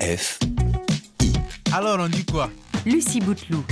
RFI. Alors on dit quoi? Lucie Bouteloup.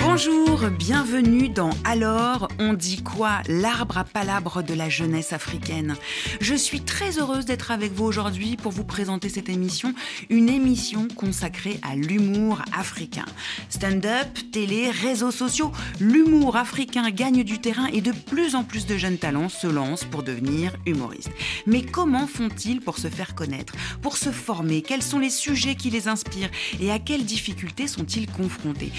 Bonjour, bienvenue dans Alors, on dit quoi L'arbre à palabres de la jeunesse africaine. Je suis très heureuse d'être avec vous aujourd'hui pour vous présenter cette émission, une émission consacrée à l'humour africain. Stand-up, télé, réseaux sociaux, l'humour africain gagne du terrain et de plus en plus de jeunes talents se lancent pour devenir humoristes. Mais comment font-ils pour se faire connaître, pour se former? Quels sont les sujets qui les inspirent et à quelles difficultés sont-ils confrontés?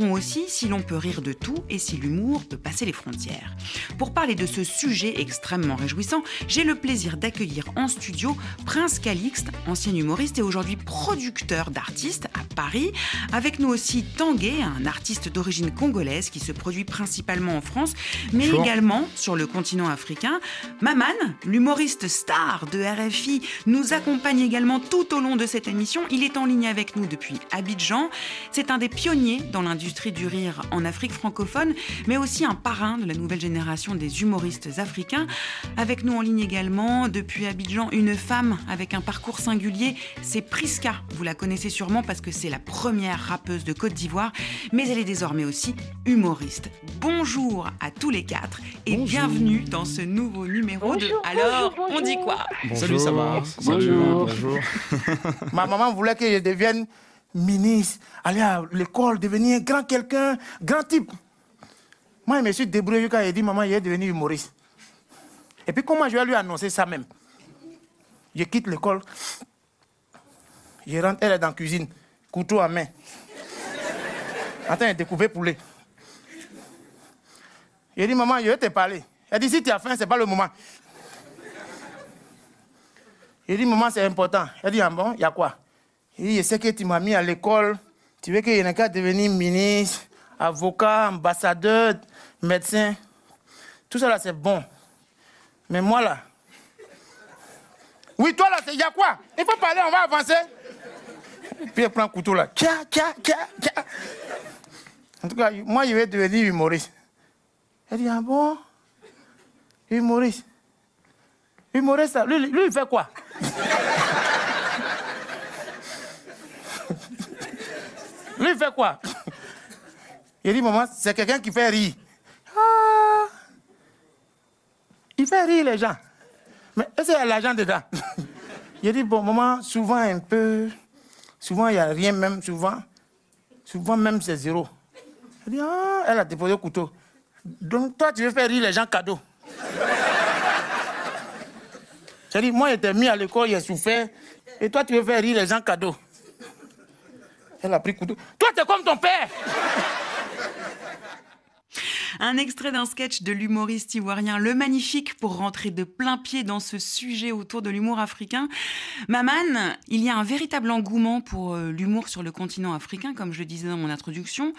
Aussi si l'on peut rire de tout et si l'humour peut passer les frontières. Pour parler de ce sujet extrêmement réjouissant, j'ai le plaisir d'accueillir en studio Prince Calixte, ancien humoriste et aujourd'hui producteur d'artistes à Paris. Avec nous aussi Tanguay, un artiste d'origine congolaise qui se produit principalement en France, mais également sur le continent africain. Maman, l'humoriste star de RFI, nous accompagne également tout au long de cette émission. Il est en ligne avec nous depuis Abidjan. C'est un des pionniers dans l'industrie du rire en Afrique francophone, mais aussi un parrain de la nouvelle génération des humoristes africains. Avec nous en ligne également, depuis Abidjan, une femme avec un parcours singulier, c'est Priska. Vous la connaissez sûrement parce que c'est la première rappeuse de Côte d'Ivoire, mais elle est désormais aussi humoriste. Bonjour à tous les quatre et bienvenue dans ce nouveau numéro de Alors, on dit quoi? Salut, ça va? Bonjour. Bonjour. Ma maman voulait que je devienne ministre, aller à l'école, devenir grand quelqu'un, grand type. Moi, je me suis débrouillé quand j'ai dit, maman, je vais devenir humoriste. Et puis, comment je vais lui annoncer ça même? Je quitte l'école, je rentre, elle est dans la cuisine, couteau à main. En train de découper poulet. J'ai dit, maman, je vais te parler. Elle dit, si tu as faim, ce n'est pas le moment. J'ai dit, maman, c'est important. Elle dit, ah bon, il y a quoi? Il dit, je sais que tu m'as mis à l'école. Tu veux que qu'à devenir ministre, avocat, ambassadeur, médecin. Tout ça là, c'est bon. Mais moi là. Oui, toi là, il y a quoi? Il faut parler, on va avancer. Puis elle prend le couteau là. Tcha, tcha, tcha, tcha. En tout cas, moi, je vais devenir humoriste. Elle dit, ah bon? Humoriste. Humoriste, lui, lui, il fait quoi? Lui, il fait quoi? Il dit, maman, c'est quelqu'un qui fait rire. Ah, il fait rire les gens. Mais est-ce qu'il y a l'argent dedans? Il dit, bon, maman, souvent un peu, souvent il n'y a rien même, souvent, souvent même c'est zéro. Elle dit, ah, elle a déposé le couteau. Donc toi, tu veux faire rire les gens cadeaux. J'ai dit, moi, j'étais mis à l'école, j'ai souffert. Et toi, tu veux faire rire les gens cadeaux. Elle a pris couteau. Toi, t'es comme ton père. Un extrait d'un sketch de l'humoriste ivoirien Le Magnifique pour rentrer de plein pied dans ce sujet autour de l'humour africain. Maman, il y a un véritable engouement pour euh, l'humour sur le continent africain, comme je le disais dans mon introduction.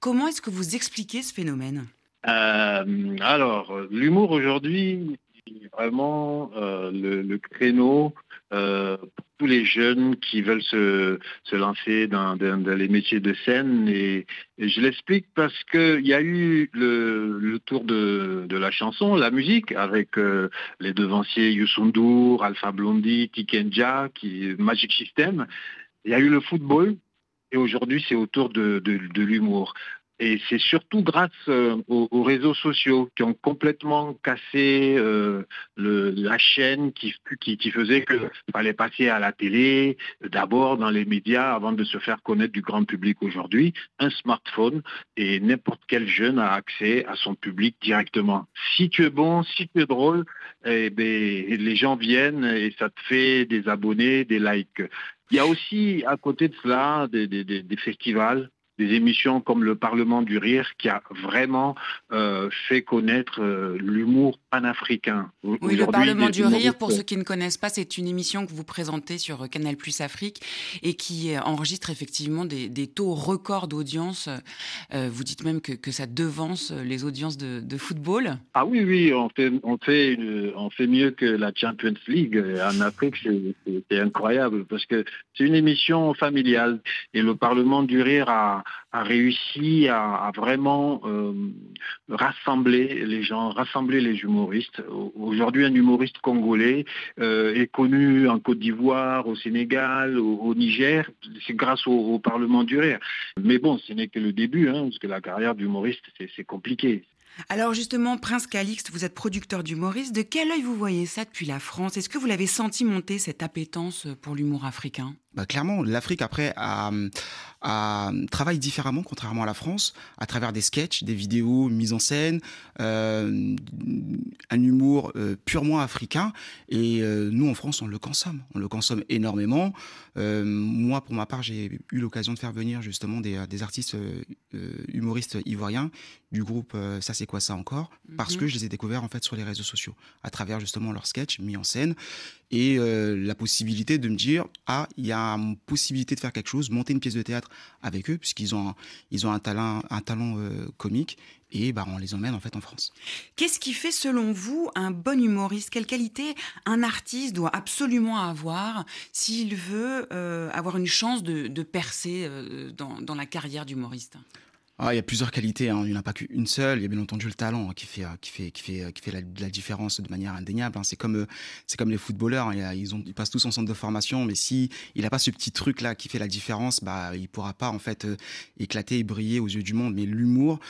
Comment est-ce que vous expliquez ce phénomène? Euh, alors, l'humour aujourd'hui, c'est vraiment euh, le, le créneau euh, pour tous les jeunes qui veulent se, se lancer dans, les métiers de scène. Et, je l'explique parce qu'il y a eu le, tour de, la chanson, la musique, avec euh, les devanciers Youssou N'Dour, Alpha Blondy, Tikenja, qui, Magic System. Il y a eu le football. Et aujourd'hui, c'est autour de l'humour. Et c'est surtout grâce euh, aux, aux réseaux sociaux qui ont complètement cassé euh, la chaîne qui, faisait qu'il fallait passer à la télé, d'abord dans les médias avant de se faire connaître du grand public aujourd'hui, un smartphone et n'importe quel jeune a accès à son public directement. Si tu es bon, si tu es drôle, eh ben, les gens viennent et ça te fait des abonnés, des likes. Il y a aussi à côté de cela des festivals des émissions comme le Parlement du Rire qui a vraiment euh, fait connaître euh, l'humour panafricain. Oui, le Parlement du Rire, pour ceux qui ne connaissent pas, c'est une émission que vous présentez sur euh, Canal Plus Afrique et qui euh, enregistre effectivement des, des taux records d'audience. Euh, vous dites même que, que ça devance euh, les audiences de, de football. Ah oui, oui, on fait, on fait, une- on fait mieux que la Champions League en Afrique, c'est incroyable parce que c'est une émission familiale et le Parlement du Rire a, réussi à, vraiment euh, rassembler les gens, rassembler les humoristes. Aujourd'hui, un humoriste congolais euh, est connu en Côte d'Ivoire, au Sénégal, au, Niger. C'est grâce au, Parlement du rire. Mais bon, ce n'est que le début, hein, parce que la carrière d'humoriste, c'est compliqué. Alors justement, Prince Calixte, vous êtes producteur d'humoriste. De quel œil vous voyez ça depuis la France? Est-ce que vous l'avez senti monter cette appétence pour l'humour africain? Bah, Clairement, l'Afrique après travaille différemment, contrairement à la France, à travers des sketchs, des vidéos, mise en scène, euh, un humour euh, purement africain. Et euh, nous, en France, on le consomme. On le consomme énormément. moi, pour ma part, j'ai eu l'occasion de faire venir justement des artistes humoristes ivoiriens du groupe Ça c'est quoi ça encore Parce mhm. que je les ai découverts en fait sur les réseaux sociaux, à travers justement leurs sketchs mis en scène et la possibilité de me dire ah il y a une possibilité de faire quelque chose, monter une pièce de théâtre avec eux, puisqu'ils ont, ils ont un talent, un talent euh, comique, et bah, on les emmène en fait en France. Qu'est-ce qui fait selon vous un bon humoriste? Quelle qualité un artiste doit absolument avoir s'il veut euh, avoir une chance de, percer euh, dans, dans la carrière d'humoriste? Ah, il y a plusieurs qualités, hein. il n'y en a pas qu'une seule. Il y a bien entendu le talent hein, qui fait, qui fait, qui fait, qui fait la, différence de manière indéniable. Hein. C'est comme, c'est comme les footballeurs. Ils, ont, ils passent tous en centre de formation, mais si il n'a pas ce petit truc là qui fait la différence, bah, il pourra pas en fait euh, éclater et briller aux yeux du monde. Mais l'humour,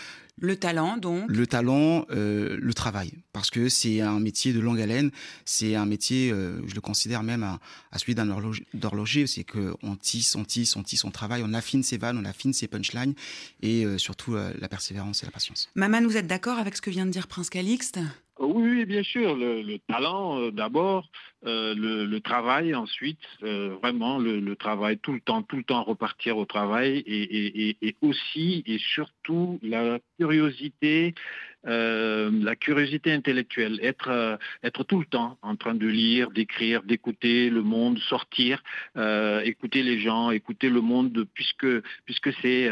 le talent, donc Le talent, euh, le travail. Parce que c'est un métier de longue haleine. C'est un métier, euh, je le considère même à, celui d'un horloger. C'est qu'on tisse, on tisse, on tisse, on travaille, on affine ses vannes, on affine ses punchlines. Et euh, surtout, la persévérance et la patience. Maman, vous êtes d'accord avec ce que vient de dire Prince Calixte? Oui, bien sûr, le, talent euh, d'abord, euh, le, travail ensuite, euh, vraiment le, travail tout le temps, tout le temps repartir au travail et aussi et surtout la curiosité euh, la curiosité intellectuelle, être, euh, être tout le temps en train de lire, d'écrire, d'écouter le monde, sortir, euh, écouter les gens, écouter le monde, puisque, c'est,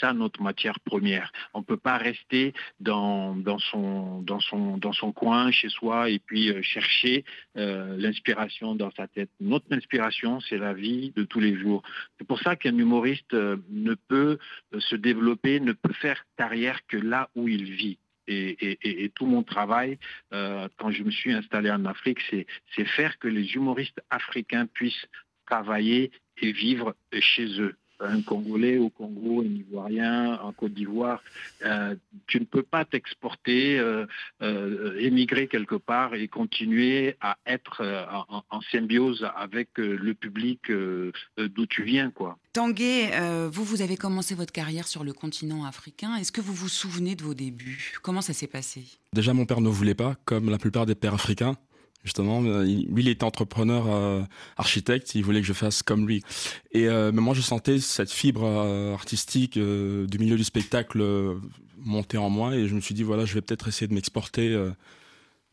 ça notre matière première. On ne peut pas rester dans son coin, chez soi, et puis chercher l'inspiration dans sa tête. Notre inspiration, c'est la vie de tous les jours. C'est pour ça qu'un humoriste ne peut se développer, ne peut faire carrière que là où il vit et, tout mon travail, euh, quand je me suis installé en Afrique, c'est faire que les humoristes africains puissent travailler et vivre chez eux un Congolais au Congo, un Ivoirien en Côte d'Ivoire, euh, tu ne peux pas t'exporter, euh, euh, émigrer quelque part et continuer à être en, symbiose avec le public d'où tu viens. quoi. Tanguay, vous, vous avez commencé votre carrière sur le continent africain. Est-ce que vous vous souvenez de vos débuts? Comment ça s'est passé? Déjà, mon père ne voulait pas, comme la plupart des pères africains justement. Euh, lui, il était entrepreneur, euh, architecte, il voulait que je fasse comme lui. Et euh, mais moi, je sentais cette fibre artistique du milieu du spectacle monter en moi, et je me suis dit, voilà, je vais peut-être essayer de m'exporter.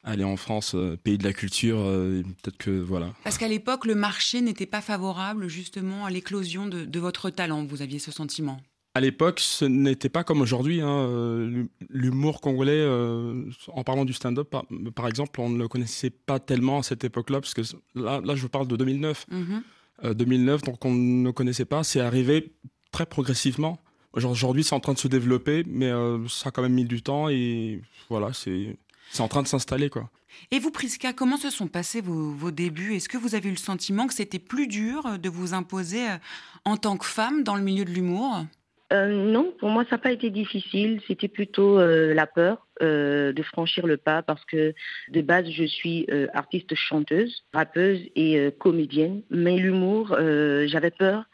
aller en France, pays de la culture, peut-être que voilà. Parce qu'à l'époque, le marché n'était pas favorable justement à l'éclosion de votre talent. Vous aviez ce sentiment? À l'époque, ce n'était pas comme aujourd'hui. Hein. Euh, l'humour congolais, euh, en parlant du stand-up, par, exemple, on ne le connaissait pas tellement à cette époque-là, parce que là, là, je parle de 2009. 2009, mm-hmm. euh, donc on ne connaissait pas. C'est arrivé très progressivement. Aujourd'hui, c'est en train de se développer, mais ça a quand même mis du temps et voilà, c'est en train de s'installer, quoi. Et vous, Priska, comment se sont passés vos, vos débuts? Est-ce que vous avez eu le sentiment que c'était plus dur de vous imposer en tant que femme dans le milieu de l'humour? Euh, non, pour moi, ça n'a pas été difficile. C'était plutôt euh, la peur euh, de franchir le pas parce que de base, je suis artiste chanteuse, rappeuse et comédienne. Mais l'humour, j'avais peur.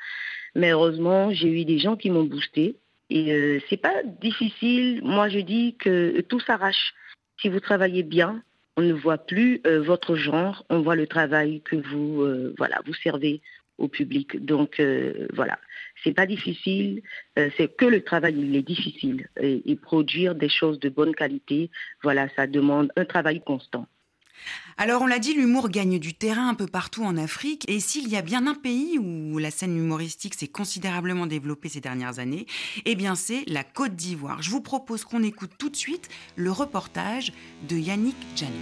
Mais heureusement, j'ai eu des gens qui m'ont boosté. Et c'est pas difficile. Moi, je dis que tout s'arrache. Si vous travaillez bien, on ne voit plus votre genre, on voit le travail que vous, voilà, vous servez au public. Donc voilà, c'est pas difficile, euh, c'est que le travail il est difficile et, produire des choses de bonne qualité, voilà, ça demande un travail constant. Alors on l'a dit, l'humour gagne du terrain un peu partout en Afrique et s'il y a bien un pays où la scène humoristique s'est considérablement développée ces dernières années, eh bien c'est la Côte d'Ivoire. Je vous propose qu'on écoute tout de suite le reportage de Yannick Janet.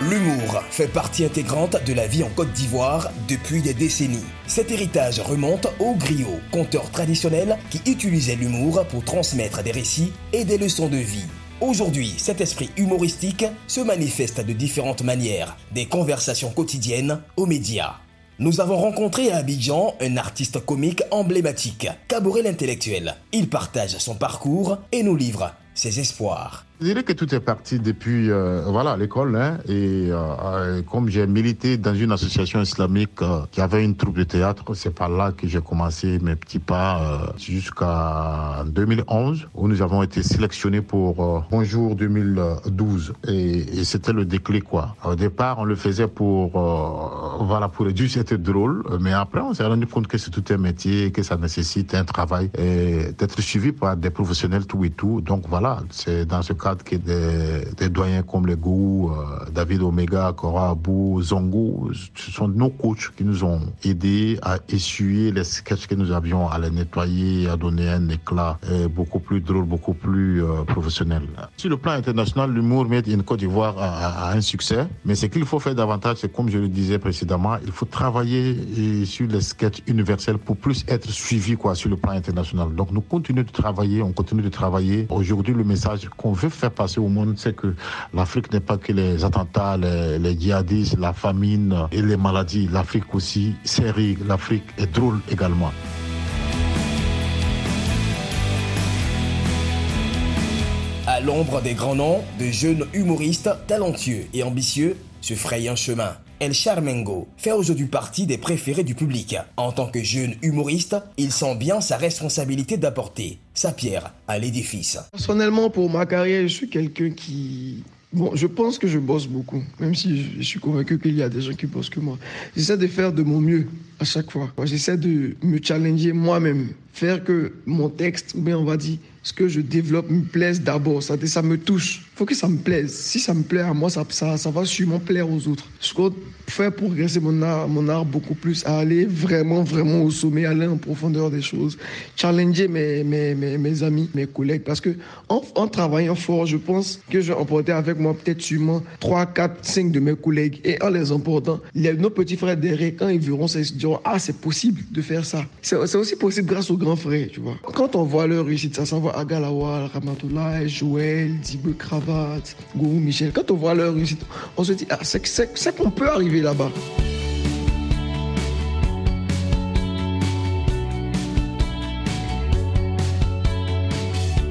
L'humour fait partie intégrante de la vie en Côte d'Ivoire depuis des décennies. Cet héritage remonte au griot, conteur traditionnel qui utilisait l'humour pour transmettre des récits et des leçons de vie. Aujourd'hui, cet esprit humoristique se manifeste de différentes manières, des conversations quotidiennes aux médias. Nous avons rencontré à Abidjan un artiste comique emblématique, Caboret l'intellectuel. Il partage son parcours et nous livre ses espoirs. Je dirais que tout est parti depuis euh, voilà l'école hein, et euh, comme j'ai milité dans une association islamique euh, qui avait une troupe de théâtre, c'est par là que j'ai commencé mes petits pas jusqu'à 2011 où nous avons été sélectionnés pour Bonjour 2012 et, et c'était le déclic quoi. Au départ on le faisait pour voilà pour juste être drôle mais après on s'est rendu compte que c'est tout un métier que ça nécessite un travail et d'être suivi par des professionnels tout et tout donc voilà c'est dans ce cas que des, doyens comme les Gou, euh, David Omega, Cora Abou, Zongo, ce sont nos coachs qui nous ont aidés à essuyer les sketchs que nous avions, à les nettoyer, à donner un éclat beaucoup plus drôle, beaucoup plus euh, professionnel. Sur le plan international, l'humour met une Côte d'Ivoire a, un succès, mais ce qu'il faut faire davantage, c'est comme je le disais précédemment, il faut travailler sur les sketchs universels pour plus être suivi sur le plan international. Donc nous continuons de travailler, on continue de travailler. Aujourd'hui, le message qu'on veut faire passer au monde, c'est que l'Afrique n'est pas que les attentats, les, djihadistes, la famine et les maladies. L'Afrique aussi, c'est L'Afrique est drôle également. À l'ombre des grands noms, de jeunes humoristes talentueux et ambitieux se frayent un chemin. El Charmengo fait aujourd'hui partie des préférés du public. En tant que jeune humoriste, il sent bien sa responsabilité d'apporter sa pierre à l'édifice. Personnellement, pour ma carrière, je suis quelqu'un qui Bon, je pense que je bosse beaucoup, même si je suis convaincu qu'il y a des gens qui bossent que moi. J'essaie de faire de mon mieux à chaque fois. J'essaie de me challenger moi-même, faire que mon texte, ou bien on va dire, ce que je développe me plaise d'abord, ça, ça me touche. Faut que ça me plaise. Si ça me plaît à moi, ça, ça, va sûrement plaire aux autres. Je compte faire progresser mon art, mon art beaucoup plus, à aller vraiment, vraiment au sommet, aller en profondeur des choses, challenger mes, mes, mes, mes amis, mes collègues. Parce que en, travaillant fort, je pense que je vais emporter avec moi peut-être sûrement 3, 4, 5 de mes collègues. Et en les emportant, les, nos petits frères derrière, quand ils verront ça, ils diront Ah, c'est possible de faire ça. C'est aussi possible grâce aux grands frères, tu vois. Quand on voit leur réussite, ça s'en va Agalawa, Ramatoula, Joël, Dibé Michel, quand on voit leur réussite, on se dit, ah, c'est qu'on peut arriver là-bas.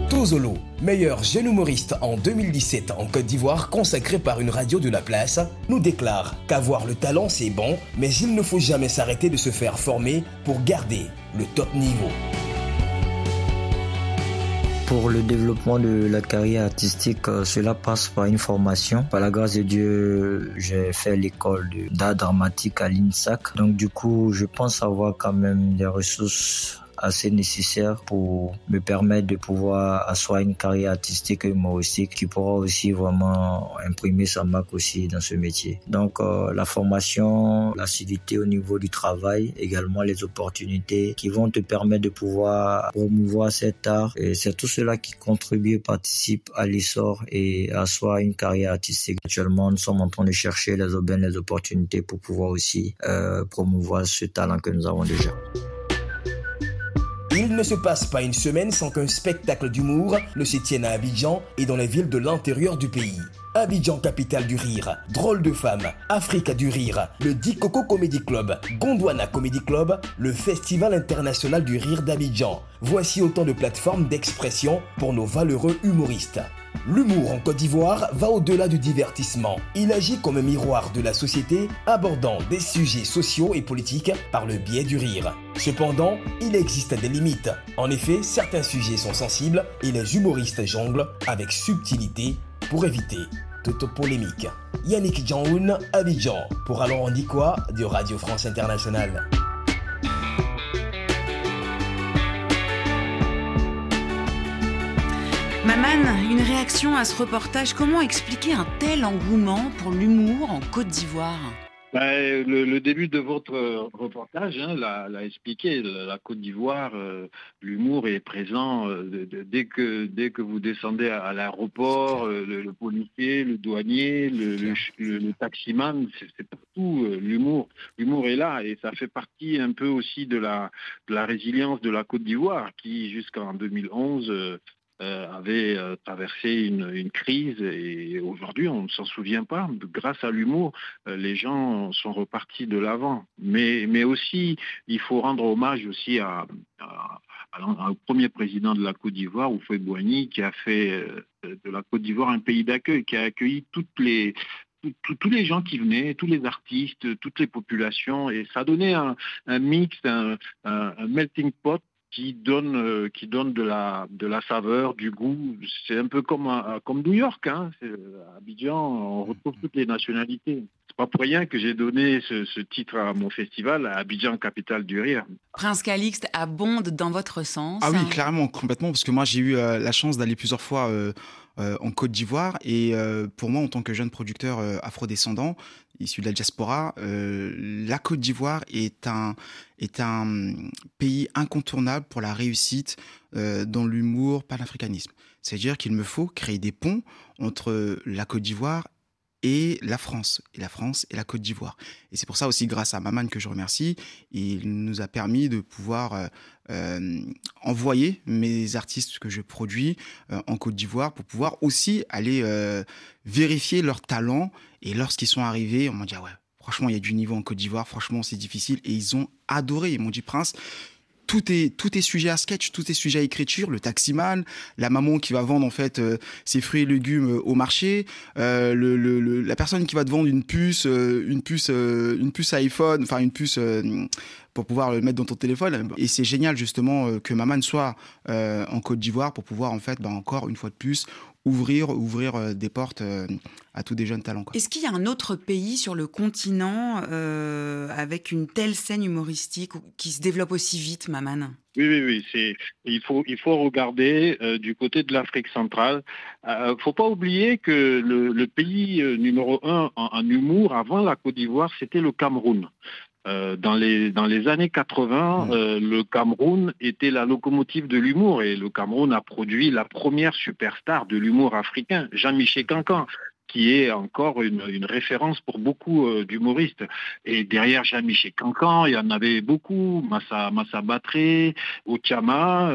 Tozolo, meilleur jeune humoriste en 2017 en Côte d'Ivoire, consacré par une radio de la place, nous déclare qu'avoir le talent c'est bon, mais il ne faut jamais s'arrêter de se faire former pour garder le top niveau. Pour le développement de la carrière artistique, euh, cela passe par une formation. Par la grâce de Dieu, j'ai fait l'école d'art dramatique à l'INSAC. Donc du coup, je pense avoir quand même des ressources assez nécessaire pour me permettre de pouvoir asseoir une carrière artistique et humoristique qui pourra aussi vraiment imprimer sa marque aussi dans ce métier. Donc euh, la formation, l'assiduité au niveau du travail, également les opportunités qui vont te permettre de pouvoir promouvoir cet art. Et c'est tout cela qui contribue participe à l'essor et à asseoir une carrière artistique. Actuellement, nous sommes en train de chercher les aubaines, les opportunités pour pouvoir aussi euh, promouvoir ce talent que nous avons déjà. Il ne se passe pas une semaine sans qu'un spectacle d'humour ne se tienne à Abidjan et dans les villes de l'intérieur du pays. Abidjan, capitale du rire, Drôle de femme, Africa du rire, le Dikoko Comedy Club, Gondwana Comedy Club, le Festival international du rire d'Abidjan. Voici autant de plateformes d'expression pour nos valeureux humoristes. L'humour en Côte d'Ivoire va au-delà du divertissement. Il agit comme un miroir de la société, abordant des sujets sociaux et politiques par le biais du rire. Cependant, il existe des limites. En effet, certains sujets sont sensibles et les humoristes jonglent avec subtilité pour éviter toute polémique. Yannick Janhoun, Abidjan, pour Alors on dit quoi de Radio France Internationale. Maman, une réaction à ce reportage. Comment expliquer un tel engouement pour l'humour en Côte d'Ivoire? Ben, le, début de votre reportage hein, l'a expliqué. La Côte d'Ivoire, euh, l'humour est présent euh, dès, que, dès que vous descendez à, l'aéroport. Euh, le, policier policier, le douanier, le, le, taximan, c'est partout euh, l'humour. L'humour est là et ça fait partie un peu aussi de la, de la résilience de la Côte d'Ivoire qui, jusqu'en 2011, euh, euh, avait traversé une, crise et aujourd'hui on ne s'en souvient pas. Grâce à l'humour, les gens sont repartis de l'avant. Mais, aussi, il faut rendre hommage aussi au premier président de la Côte d'Ivoire, Oufoué Boigny, qui a fait euh, de la Côte d'Ivoire un pays d'accueil, qui a accueilli les, tous les gens qui venaient, tous les artistes, toutes les populations, et ça a donné un, mix, un, melting pot qui donne, euh, qui donne de, la, de la saveur, du goût. C'est un peu comme, comme New York. Hein. À Abidjan, on retrouve toutes les nationalités pas pour rien que j'ai donné ce, titre à mon festival, à Abidjan, capitale du rire. Prince Calixte abonde dans votre sens. Ah oui, clairement, complètement, parce que moi j'ai eu euh, la chance d'aller plusieurs fois euh, euh, en Côte d'Ivoire, et pour moi, en tant que jeune producteur afrodescendant, issu de la diaspora, la Côte d'Ivoire est un, est un pays incontournable pour la réussite dans l'humour panafricanisme. C'est-à-dire qu'il me faut créer des ponts entre la Côte d'Ivoire et la France, et la France et la Côte d'Ivoire. Et c'est pour ça aussi, grâce à Maman que je remercie, il nous a permis de pouvoir euh, euh, envoyer mes artistes que je produis euh, en Côte d'Ivoire pour pouvoir aussi aller vérifier leur talent. Et lorsqu'ils sont arrivés, on m'a dit, ah ouais, franchement, il y a du niveau en Côte d'Ivoire, franchement, c'est difficile. Et ils ont adoré. Ils m'ont dit, Prince, tout est tout est sujet à sketch, tout est sujet à écriture. Le taximan, la maman qui va vendre en fait euh, ses fruits et légumes euh, au marché, euh, la personne qui va te vendre une puce, une puce, une puce iPhone, enfin une puce pour pouvoir le mettre dans ton téléphone. Et c'est génial justement que Maman soit en Côte d'Ivoire pour pouvoir en fait, bah, encore une fois de plus, ouvrir, ouvrir euh, des portes euh, à tous des jeunes talents. Est-ce qu'il y a un autre pays sur le continent euh, avec une telle scène humoristique qui se développe aussi vite, Maman? Oui, oui, oui. C'est, il, faut, il faut regarder du côté de l'Afrique centrale. Il ne faut pas oublier que le, pays numéro un en, humour avant la Côte d'Ivoire, c'était le Cameroun. Euh, dans, les, dans les années 80, euh, le Cameroun était la locomotive de l'humour et le Cameroun a produit la première superstar de l'humour africain, Jean-Michel Cancan qui est encore une, une référence pour beaucoup euh, d'humoristes. Et derrière Jean-Michel Cancan, il y en avait beaucoup, Massa, Massa Batré, Otiama,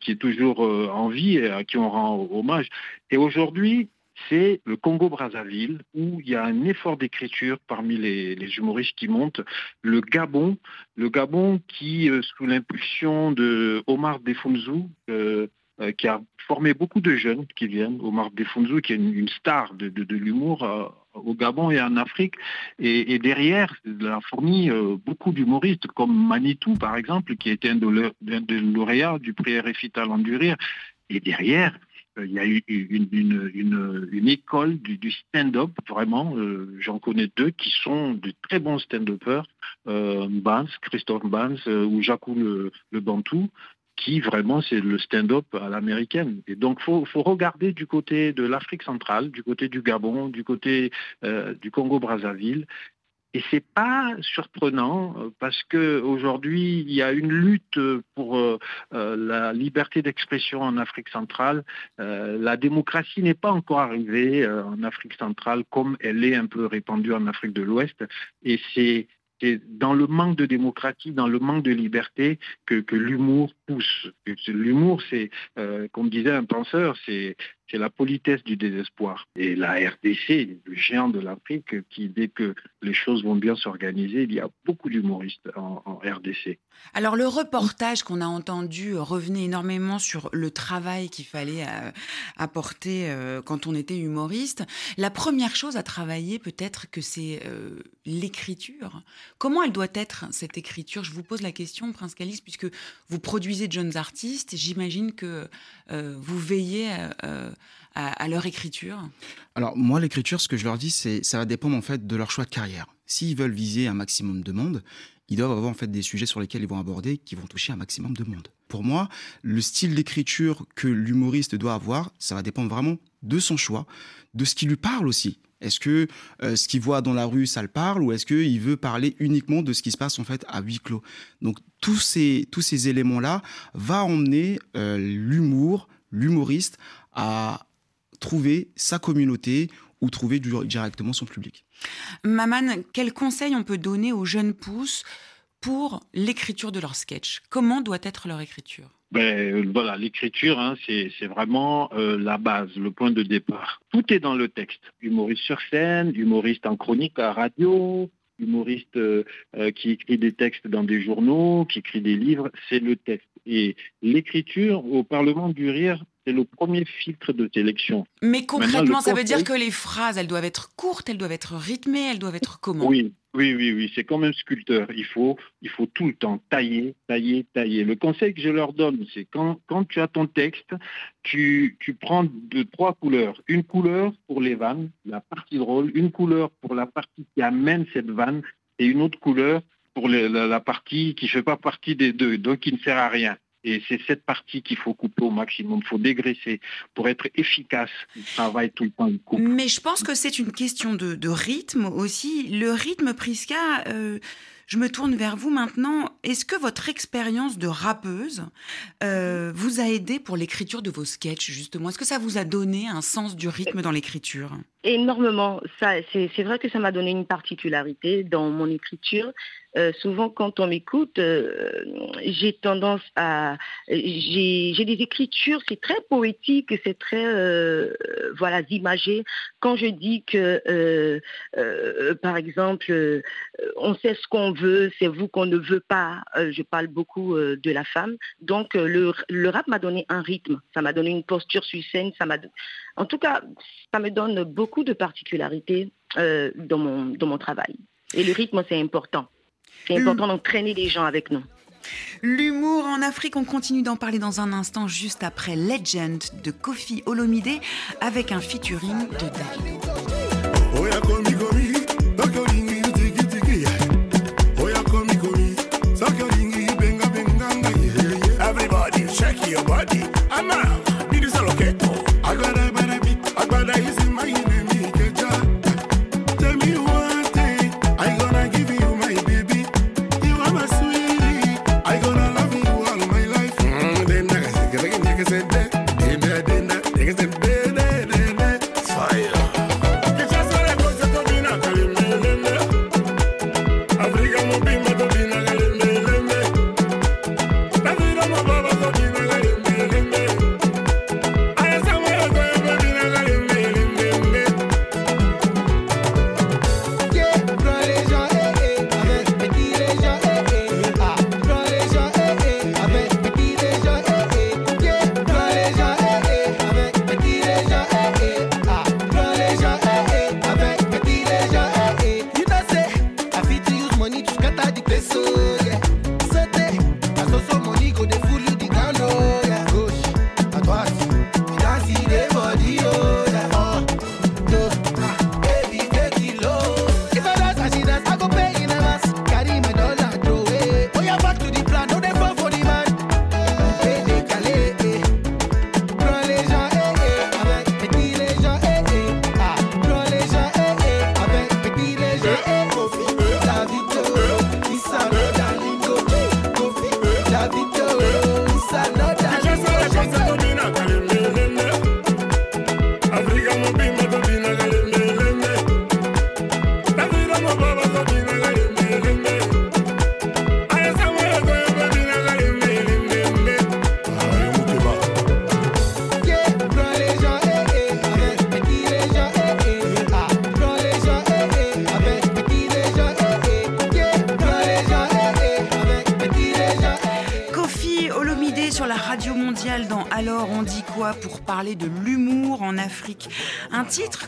qui est toujours en vie et à qui on rend hommage. Et aujourd'hui, c'est le Congo-Brazzaville, où il y a un effort d'écriture parmi les, humoristes qui montent. Le Gabon, le Gabon qui, euh, sous l'impulsion de Omar euh, euh, qui a formé beaucoup de jeunes qui viennent, Omar Defunzu, qui est une, star de, l'humour au Gabon et en Afrique. Et, derrière, il a fourni beaucoup d'humoristes, comme Manitou, par exemple, qui était un des lauréats du prix RFI Talent du. Et derrière, il y a eu une, école du, stand-up, vraiment, euh, j'en connais deux qui sont de très bons stand-uppers, euh, Christophe Bans euh, ou Jacques le, Bantou, qui vraiment c'est le stand-up à l'américaine. Et donc faut, faut regarder du côté de l'Afrique centrale, du côté du Gabon, du côté du Congo-Brazzaville, et c'est pas surprenant euh, parce que aujourd'hui il y a une lutte pour euh, euh, la liberté d'expression en Afrique centrale. la démocratie n'est pas encore arrivée en Afrique centrale comme elle est un peu répandue en Afrique de l'Ouest. Et c'est dans le manque de démocratie, dans le manque de liberté que, l'humour pousse. L'humour, c'est, comme disait un penseur, c'est c'est la politesse du désespoir. Et la RDC, le géant de l'Afrique, qui dès que les choses vont bien s'organiser, il y a beaucoup d'humoristes en, RDC. Alors le reportage qu'on a entendu revenait énormément sur le travail qu'il fallait euh, apporter euh, quand on était humoriste. La première chose à travailler peut-être que c'est euh, l'écriture. Comment elle doit être cette écriture? Je vous pose la question, Prince Calice, puisque vous produisez de jeunes artistes. J'imagine que vous veillez à, leur écriture Alors moi, l'écriture, ce que je leur dis, c'est ça va dépendre en fait de leur choix de carrière. S'ils veulent viser un maximum de monde, ils doivent avoir en fait des sujets sur lesquels ils vont aborder qui vont toucher un maximum de monde. Pour moi, le style d'écriture que l'humoriste doit avoir, ça va dépendre vraiment de son choix, de ce qui lui parle aussi. Est-ce que euh, ce qu'il voit dans la rue, ça le parle, ou est-ce qu'il veut parler uniquement de ce qui se passe en fait à huis clos? Donc tous ces tous ces éléments là va emmener euh, l'humour, l'humoriste à trouver sa communauté ou trouver directement son public. Maman, quels conseils on peut donner aux jeunes pousses pour l'écriture de leur sketch Comment doit être leur écriture? Ben, voilà, l'écriture, hein, c'est vraiment euh, la base, le point de départ. Tout est dans le texte. Humoriste sur scène, humoriste en chronique à radio, humoriste euh, euh, qui écrit des textes dans des journaux, qui écrit des livres, c'est le texte. Et l'écriture au Parlement du Rire, c'est le premier filtre de sélection. Mais concrètement, ça veut dire que les phrases, elles doivent être courtes, elles doivent être rythmées, elles doivent être comment? Oui, oui, oui, oui. C'est comme un sculpteur. Il faut, il faut tout le temps tailler, tailler, tailler. Le conseil que je leur donne, c'est quand, quand tu as ton texte, tu, tu prends de trois couleurs. Une couleur pour les vannes, la partie drôle, une couleur pour la partie qui amène cette vanne, et une autre couleur pour la, partie qui ne fait pas partie des deux, donc qui ne sert à rien. Et c'est cette partie qu'il faut couper au maximum, il faut dégraisser pour être efficace. Il travaille tout le temps, il coupe. Mais je pense que c'est une question de, rythme aussi. Le rythme, Prisca, euh, je me tourne vers vous maintenant. Est-ce que votre expérience de rappeuse euh, vous a aidé pour l'écriture de vos sketchs, justement? Est-ce que ça vous a donné un sens du rythme dans l'écriture? Énormément. Ça, c'est vrai que ça m'a donné une particularité dans mon écriture. Euh, souvent, quand on m'écoute, euh, j'ai tendance à, j'ai des écritures, c'est très poétique, c'est très, euh, voilà, imagé. Quand je dis que, par exemple, on sait ce qu'on veut, c'est vous qu'on ne veut pas. je parle beaucoup de la femme. Donc, le, rap m'a donné un rythme, ça m'a donné une posture sur scène, ça m'a, en tout cas, ça me donne beaucoup de particularités dans mon travail. Et le rythme, c'est important. C'est important d'entraîner les gens avec nous. L'humour en Afrique, on continue d'en parler dans un instant, juste après Legend de Kofi Olomide, avec un featuring de David.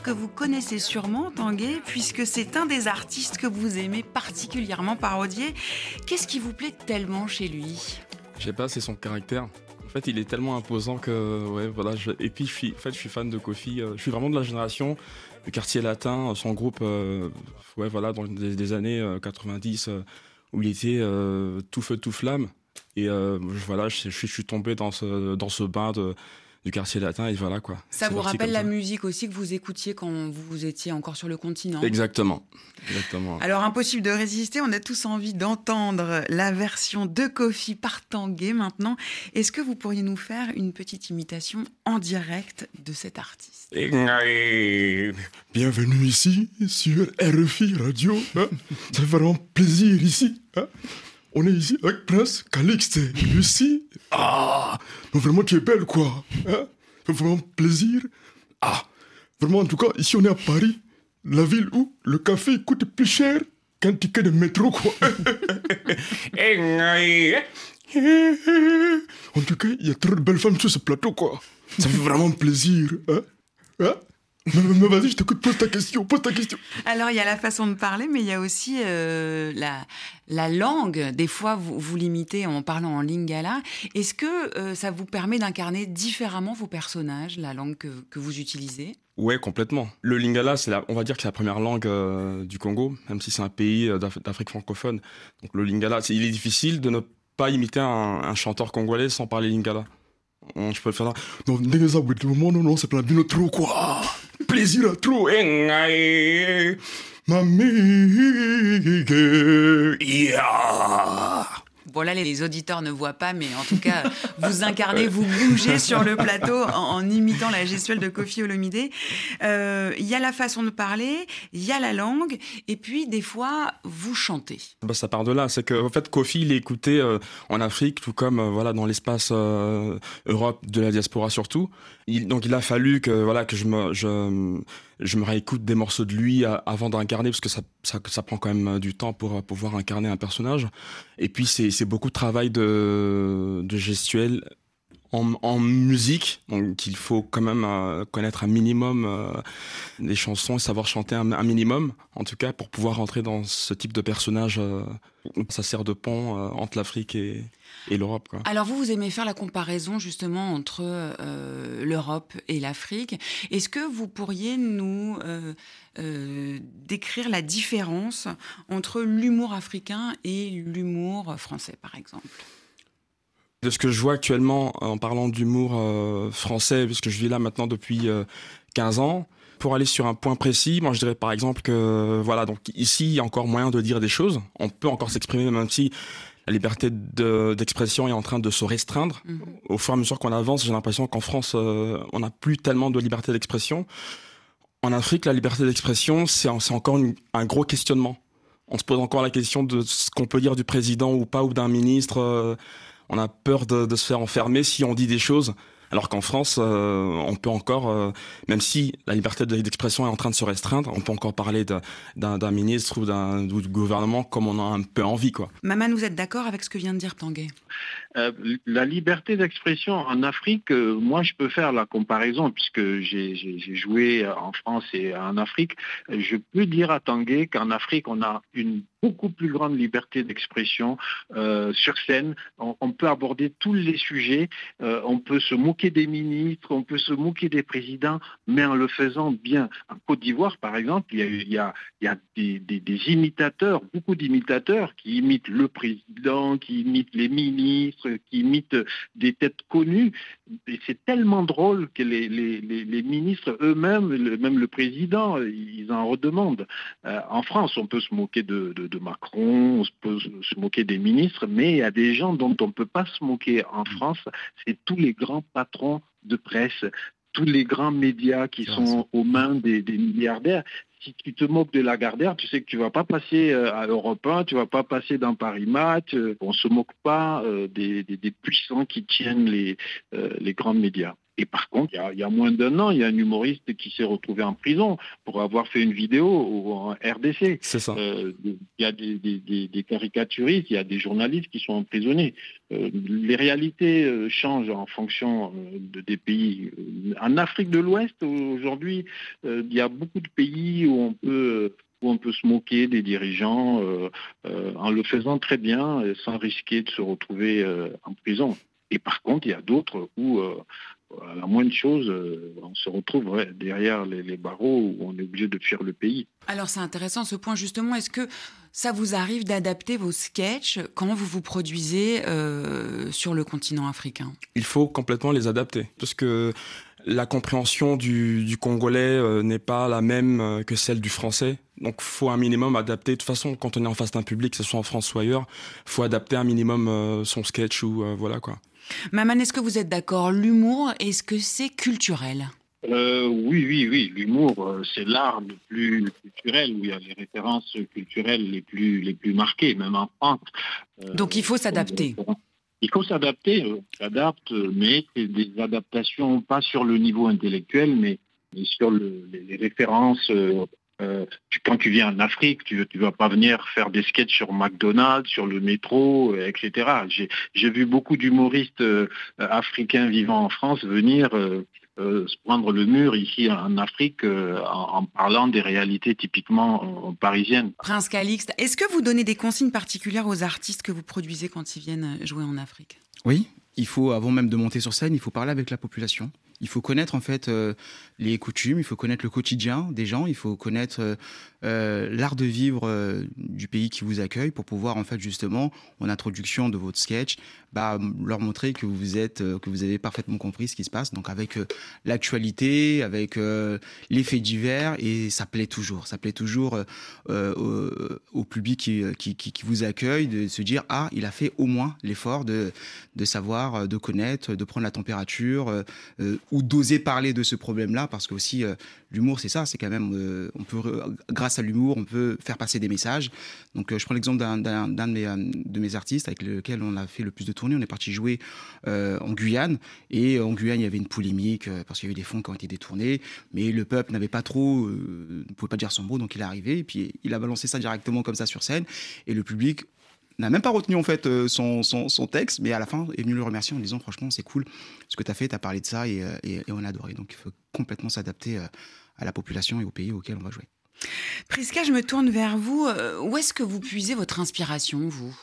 Que vous connaissez sûrement, Tanguay, puisque c'est un des artistes que vous aimez particulièrement parodier. Qu'est-ce qui vous plaît tellement chez lui? Je sais pas, c'est son caractère. En fait, il est tellement imposant que, ouais, voilà. Et puis, je suis, en fait, je suis fan de Kofi. Euh, je suis vraiment de la génération du quartier latin, son groupe, euh, ouais, voilà, dans des, années 90, euh, où il était tout feu, tout flamme. Et voilà, je, je, suis tombé dans ce, dans ce bain de, du quartier latin et voilà quoi. Ça vous rappelle la musique aussi que vous écoutiez quand vous étiez encore sur le continent? Exactement. Exactement. Alors impossible de résister, on a tous envie d'entendre la version de Kofi par Tanguay maintenant. Est-ce que vous pourriez nous faire une petite imitation en direct de cet artiste? Bienvenue ici sur RFI Radio. Hein. Ça fait vraiment plaisir ici. On est ici avec Prince Calixte, Lucie. Ah, non, vraiment, tu es belle, quoi. Hein Ça fait vraiment plaisir. Ah, vraiment, en tout cas, ici, on est à Paris, la ville où le café coûte plus cher qu'un ticket de métro, quoi. en tout cas, il y a trop de belles femmes sur ce plateau, quoi. Ça fait vraiment plaisir. Hein, hein? mais, vas-y, je t'écoute, pose ta question, pose ta question. Alors, il y a la façon de parler, mais il y a aussi euh, la, la langue. Des fois, vous, vous limitez en parlant en lingala. Est-ce que euh, ça vous permet d'incarner différemment vos personnages, la langue que, que vous utilisez Ouais, complètement. Le lingala, c'est on va dire que c'est la première langue euh, du Congo, même si c'est un pays d'Afrique francophone. Donc le lingala, il est difficile de ne pas imiter un, un chanteur congolais sans parler lingala. Je peux le faire. Non, non, non, c'est pas bien trop quoi plaisir à trop. Yeah. Bon là les auditeurs ne voient pas, mais en tout cas vous incarnez, vous bougez sur le plateau en, imitant la gestuelle de Kofi Olomide. Euh, il y a la façon de parler, il y a la langue, et puis des fois vous chantez. Bah, ça part de là, c'est que en fait Kofi il est écouté euh, en Afrique, tout comme euh, voilà dans l'espace Europe de la diaspora surtout. Donc il a fallu que voilà que je me je, me réécoute des morceaux de lui avant d'incarner parce que ça, ça, prend quand même du temps pour pouvoir incarner un personnage. Et puis c'est beaucoup de travail de, de gestuel en, musique, donc il faut quand même euh, connaître un minimum euh, des chansons et savoir chanter un, minimum, en tout cas pour pouvoir rentrer dans ce type de personnage. Euh, ça sert de pont entre l'Afrique et, et l'Europe. Alors vous, vous aimez faire la comparaison justement entre euh, l'Europe et l'Afrique. Est-ce que vous pourriez nous euh, euh, décrire la différence entre l'humour africain et l'humour français, par exemple? De ce que je vois actuellement en parlant d'humour français, puisque je vis là maintenant depuis 15 ans, pour aller sur un point précis, moi je dirais par exemple que voilà, donc ici il y a encore moyen de dire des choses, on peut encore s'exprimer même si la liberté d'expression est en train de se restreindre. Mhm. Au fur et à mesure qu'on avance, j'ai l'impression qu'en France, euh, on n'a plus tellement de liberté d'expression. En Afrique, la liberté d'expression, c'est encore un gros questionnement. On se pose encore la question de ce qu'on peut dire du président ou pas, ou d'un ministre. Euh, on a peur de, de, se faire enfermer si on dit des choses alors qu'en France, euh, on peut encore, euh, même si la liberté d'expression est en train de se restreindre, on peut encore parler d'un ministre ou d'un gouvernement comme on a un peu envie. Quoi. Maman, vous êtes d'accord avec ce que vient de dire Tanguay? Euh, la liberté d'expression en Afrique, moi je peux faire la comparaison puisque j'ai joué en France et en Afrique. Je peux dire à Tanguay qu'en Afrique, on a une beaucoup plus grande liberté d'expression euh, sur scène. On, peut aborder tous les sujets, euh, on peut se moquer des ministres, on peut se moquer des présidents, mais en le faisant bien. En Côte d'Ivoire, par exemple, il y a, des, imitateurs, beaucoup d'imitateurs qui imitent le président, qui imitent les ministres, qui imitent des têtes connues. Et c'est tellement drôle que les, les, les, ministres eux-mêmes, même le président, ils en redemandent. Euh, en France, on peut se moquer de, de de Macron, on peut se moquer des ministres, mais il y a des gens dont on ne peut pas se moquer en mm. France, c'est tous les grands patrons de presse, tous les grands médias qui sont aux mains des, milliardaires. Si tu te moques de Lagardère, tu sais que tu vas pas passer euh, à Europe 1, tu vas pas passer dans Paris Match. Euh, on se moque pas euh, des, puissants qui tiennent les grands médias. Et par contre, il y a, moins d'un an, il y a un humoriste qui s'est retrouvé en prison pour avoir fait une vidéo en RDC. C'est ça. Euh, il y a des, caricaturistes, il y a des journalistes qui sont emprisonnés. Euh, les réalités euh, changent en fonction des pays. En Afrique de l'Ouest, aujourd'hui, il y a beaucoup de pays où on peut où on peut se moquer des dirigeants en le faisant très bien sans risquer de se retrouver en prison. Et par contre, il y a d'autres où à la moindre chose, euh, on se retrouve derrière les, barreaux où on est obligé de fuir le pays. Alors c'est intéressant ce point justement. Est-ce que ça vous arrive d'adapter vos sketchs quand vous vous produisez euh, sur le continent africain? Il faut complètement les adapter parce que la compréhension du, congolais euh, n'est pas la même que celle du français. Donc, faut un minimum adapter. De toute façon, quand on est en face d'un public, que ce soit en France ou ailleurs, faut adapter un minimum son sketch ou voilà quoi. Maman, est-ce que vous êtes d'accord? L'humour, est-ce que c'est culturel? Euh, oui, oui, oui. L'humour, euh, c'est l'art le plus culturel où il y a les références culturelles les plus, les plus marquées, même en France. Euh, Donc il faut s'adapter. Il faut s'adapter, on s'adapte, mais c'est des adaptations pas sur le niveau intellectuel, mais, sur les, références euh, quand tu viens en Afrique, tu ne vas pas venir faire des sketchs sur McDonald's, sur le métro, euh, etc. J'ai vu beaucoup d'humoristes euh, africains vivant en France venir se prendre le mur ici en Afrique en, parlant des réalités typiquement parisiennes. Prince Calixte, est-ce que vous donnez des consignes particulières aux artistes que vous produisez quand ils viennent jouer en Afrique? Oui, il faut, avant même de monter sur scène, il faut parler avec la population. Il faut connaître en fait les coutumes, il faut connaître le quotidien des gens, il faut connaître euh, euh, l'art de vivre euh, du pays qui vous accueille pour pouvoir en fait justement en introduction de votre sketch bah, leur montrer que vous êtes que vous avez parfaitement compris ce qui se passe. Donc avec l'actualité avec les faits divers et ça plaît toujours. Ça plaît toujours au, public qui, qui, qui, vous accueille de se dire ah il a fait au moins l'effort de, de savoir de connaître de prendre la température ou d'oser parler de ce problème là parce que aussi euh, l'humour c'est ça, c'est quand même euh, on peut grâce à l'humour on peut faire passer des messages. Donc euh, je prends l'exemple d'un de mes de mes artistes avec lequel on a fait le plus de tournées. On est parti jouer en Guyane. Et en Guyane il y avait une polémique parce qu'il y avait des fonds qui ont été détournés, mais le peuple n'avait pas trop, ne pouvait pas dire son mot. Donc il est arrivé. Et puis il a balancé ça directement comme ça sur scène. Et le public n'a même pas retenu en fait euh, son, son, texte, mais à la fin est venu le remercier en disant franchement c'est cool ce que tu as fait, tu as parlé de ça et, euh, et, on a adoré. Donc il faut complètement s'adapter euh, à la population et au pays auquel on va jouer. Prisca, je me tourne vers vous. Où est-ce que vous puisez votre inspiration, vous?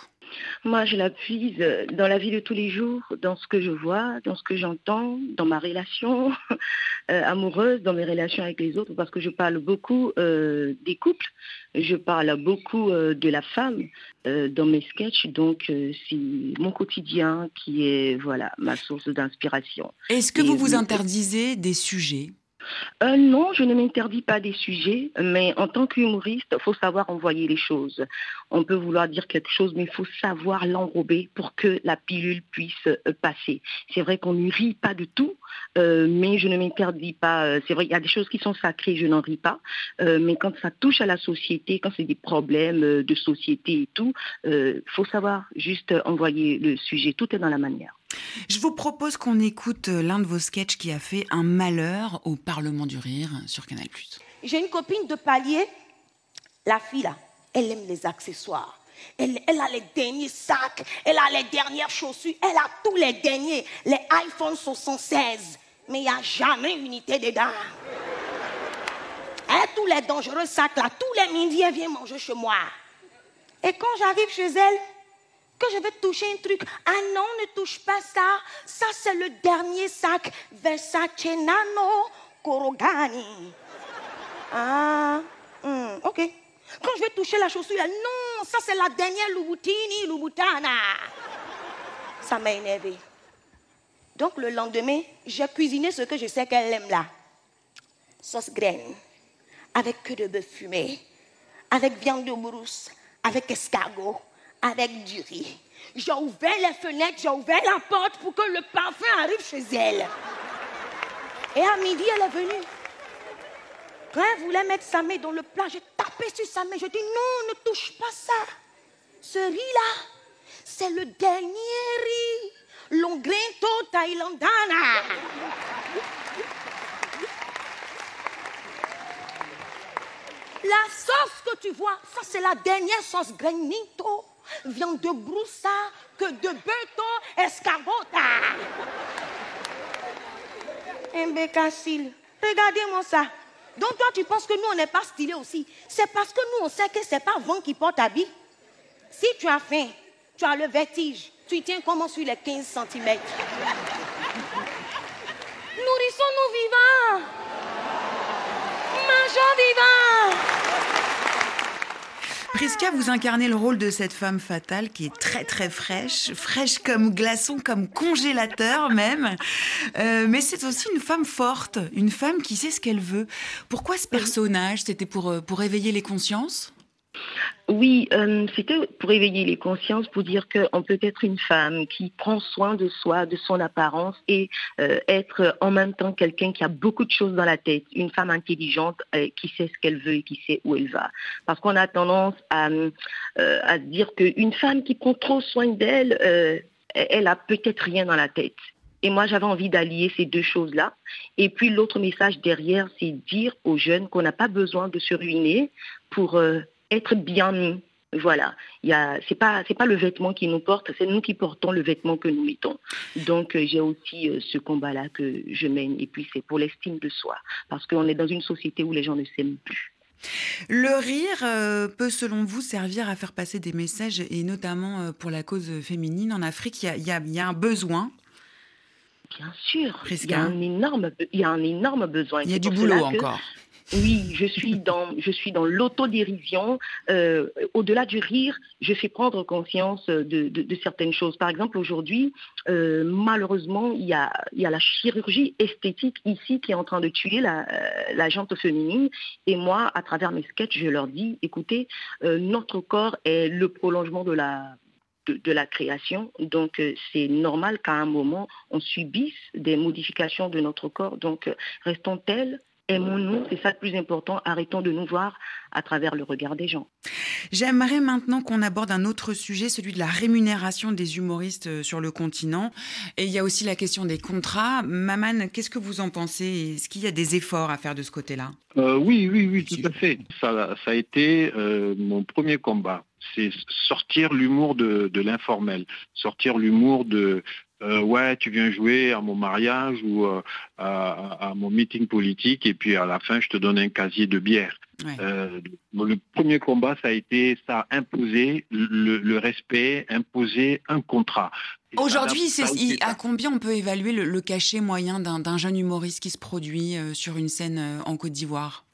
Moi, je la puise dans la vie de tous les jours, dans ce que je vois, dans ce que j'entends, dans ma relation euh, amoureuse, dans mes relations avec les autres, parce que je parle beaucoup euh, des couples, je parle beaucoup euh, de la femme dans mes sketchs, donc c'est mon quotidien qui est voilà ma source d'inspiration. Est-ce que vous vous interdisez des sujets? Euh, non, je ne m'interdis pas des sujets, mais en tant qu'humoriste, il faut savoir envoyer les choses. On peut vouloir dire quelque chose, mais il faut savoir l'enrober pour que la pilule puisse euh, passer. C'est vrai qu'on ne rit pas de tout, euh, mais je ne m'interdis pas. C'est vrai, il y a des choses qui sont sacrées, je n'en ris pas. mais quand ça touche à la société, quand c'est des problèmes de société et tout, il faut savoir juste envoyer le sujet. Tout est dans la manière. Je vous propose qu'on écoute euh, l'un de vos sketchs qui a fait un malheur au Parlement du Rire sur Canal+. J'ai une copine de palier, la fille là, elle aime les accessoires. Elle, a les derniers sacs, elle a les dernières chaussures, elle a tous les derniers, les iPhone 76. Mais il n'y a jamais unité dedans. Et tous les dangereux sacs là, tous les midis, elle vient manger chez moi. Et quand j'arrive chez elle, que je vais toucher un truc. Ah non, ne touche pas ça. Ça, c'est le dernier sac Versace Nano Korogani. Ah, hmm, ok. Quand je vais toucher la chaussure, non, ça c'est la dernière Lubutini Lubutana. Ça m'a énervé. Donc le lendemain, j'ai cuisiné ce que je sais qu'elle aime là. Sauce graine, avec que de bœuf fumé, avec viande de brousse, avec escargot, avec du riz. J'ai ouvert les fenêtres, j'ai ouvert la porte pour que le parfum arrive chez elle. Et à midi, elle est venue. Quand elle voulait mettre sa main dans le plat, j'ai tapé sur sa main. Je dis non, ne touche pas ça. Ce riz-là, c'est le dernier riz. Longrinto Thailandana. La sauce que tu vois, ça c'est la dernière sauce granito viande de broussa que de beto escargota. Imbécile. Regardez-moi ça. Donc toi, tu penses que nous, on n'est pas stylé aussi. C'est parce que nous, on sait que c'est pas vent qui porte habit. Si tu as faim, tu as le vertige, tu tiens comment sur les 15 cm. nourrissons-nous vivants. Mangeons vivants. Prisca, vous incarnez le rôle de cette femme fatale qui est très très fraîche, fraîche comme glaçon, comme congélateur même. Euh, mais c'est aussi une femme forte, une femme qui sait ce qu'elle veut. Pourquoi ce personnage? C'était pour, euh, pour éveiller les consciences? Oui, euh, c'était pour éveiller les consciences, pour dire qu'on peut être une femme qui prend soin de soi, de son apparence et euh, être en même temps quelqu'un qui a beaucoup de choses dans la tête, une femme intelligente euh, qui sait ce qu'elle veut et qui sait où elle va. Parce qu'on a tendance à, dire qu'une femme qui prend trop soin d'elle, euh, elle a peut-être rien dans la tête. Et moi, j'avais envie d'allier ces deux choses-là. Et puis l'autre message derrière, c'est dire aux jeunes qu'on n'a pas besoin de se ruiner pour être bien mis. Voilà, a, c'est pas, pas le vêtement qui nous porte, c'est nous qui portons le vêtement que nous mettons. Donc euh, j'ai aussi euh, ce combat-là que je mène, et puis c'est pour l'estime de soi, parce qu'on est dans une société où les gens ne s'aiment plus. Le rire euh, peut, selon vous, servir à faire passer des messages, et notamment pour la cause féminine en Afrique? Il y y y a un besoin? Bien sûr, il y Prisca? a un énorme, be- il y a un énorme besoin. Il y a du boulot encore. Oui, je suis dans, je suis dans l'autodérision. Euh, Au-delà du rire, je fais prendre conscience de, certaines choses. Par exemple, aujourd'hui, euh, malheureusement, il y, a, y a la chirurgie esthétique ici qui est en train de tuer la, euh, la jante féminine. Et moi, à travers mes sketchs, je leur dis, écoutez, notre corps est le prolongement de la de, la création. Donc, c'est normal qu'à un moment, on subisse des modifications de notre corps. Donc, restons tels, aimons-nous, c'est ça le plus important. Arrêtons de nous voir à travers le regard des gens. J'aimerais maintenant qu'on aborde un autre sujet, celui de la rémunération des humoristes euh, sur le continent. Et il y a aussi la question des contrats. Maman, qu'est-ce que vous en pensez? Est-ce qu'il y a des efforts à faire de ce côté-là? Euh, oui, oui, oui, tout à fait. Ça, ça a été euh, mon premier combat. C'est sortir l'humour de, de l'informel, sortir l'humour de euh, ouais, tu viens jouer à mon mariage ou euh, à, mon meeting politique et puis à la fin je te donne un casier de bière. Ouais. Euh, le premier combat, ça a été ça, imposer le, le respect, imposer un contrat. Aujourd'hui, à combien on peut évaluer le, le cachet moyen d'un jeune humoriste qui se produit sur une scène en Côte d'Ivoire?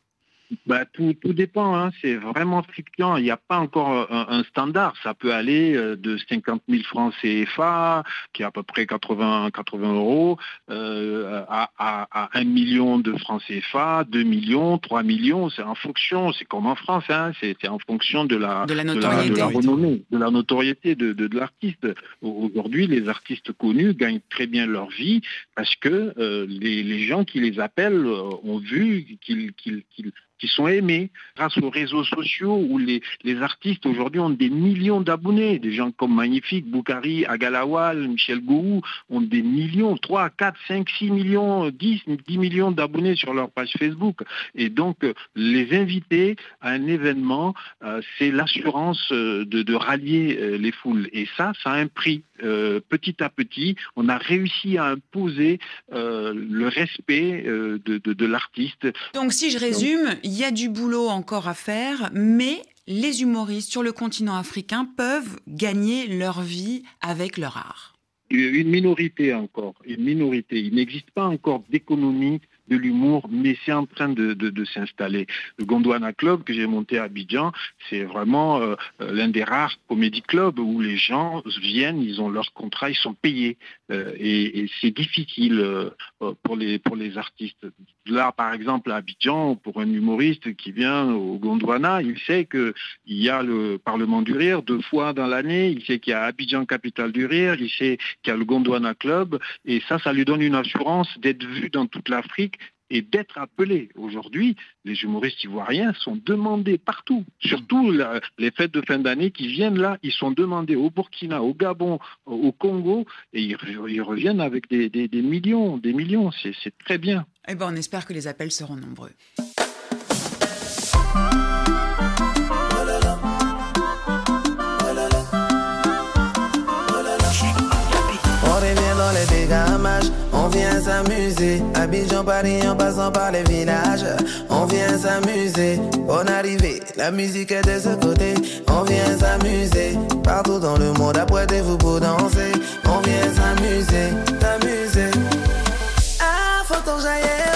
Bah, tout, tout dépend, hein. c'est vraiment fluctuant. Il n'y a pas encore un, un standard. Ça peut aller euh, de 50 000 francs CFA, qui est à peu près 80, 80 euros, euh, à, à, à 1 million de francs CFA, 2 millions, 3 millions. C'est en fonction, c'est comme en France, hein. c'est en fonction de la, De la de la, notoriété. de la renommée, de la notoriété de, de, l'artiste. Au- Aujourd'hui, les artistes connus gagnent très bien leur vie parce que euh, les, les gens qui les appellent euh, ont vu qu'ils qu'ils- qu'ils sont aimés grâce aux réseaux sociaux où les, les artistes aujourd'hui ont des millions d'abonnés. Des gens comme Magnifique, Boukari, Agalawal, Michel Gouhou ont des millions, 3, 4, 5, 6 millions, 10, 10 millions d'abonnés sur leur page Facebook. Et donc, euh, les inviter à un événement, euh, c'est l'assurance euh, de, de rallier euh, les foules. Et ça, ça a un prix. Euh, petit à petit, on a réussi à imposer le respect de, de, de l'artiste. Donc, si je résume, il y a du boulot encore à faire, mais les humoristes sur le continent africain peuvent gagner leur vie avec leur art. Une minorité encore, une minorité. Il n'existe pas encore d'économie de l'humour, mais c'est en train de, de, s'installer. Le Gondwana Club que j'ai monté à Abidjan, c'est vraiment euh, euh, l'un des rares comédie clubs où les gens viennent, ils ont leur contrat, ils sont payés. Euh, et c'est difficile pour, les, pour les artistes. Là, par exemple, à Abidjan, pour un humoriste qui vient au Gondwana, il sait qu'il y a le Parlement du Rire deux fois dans l'année, il sait qu'il y a Abidjan Capitale du Rire, il sait qu'il y a le Gondwana Club, et ça, ça lui donne une assurance d'être vu dans toute l'Afrique et d'être appelé. Aujourd'hui, les humoristes ivoiriens sont demandés partout, surtout les fêtes de fin d'année qui viennent là, ils sont demandés au Burkina, au Gabon, au Congo, et ils, re- ils reviennent avec des, des- millions, des millions, c'est c'est très bien. Eh ben, on espère que les appels seront nombreux. Vient s'amuser. Abidjan, Paris, en passant par les villages. On vient s'amuser, bonne arrivée. La musique est de ce côté, on vient s'amuser. Partout dans le monde, apprêtez-vous pour danser. On vient s'amuser, s'amuser. La joie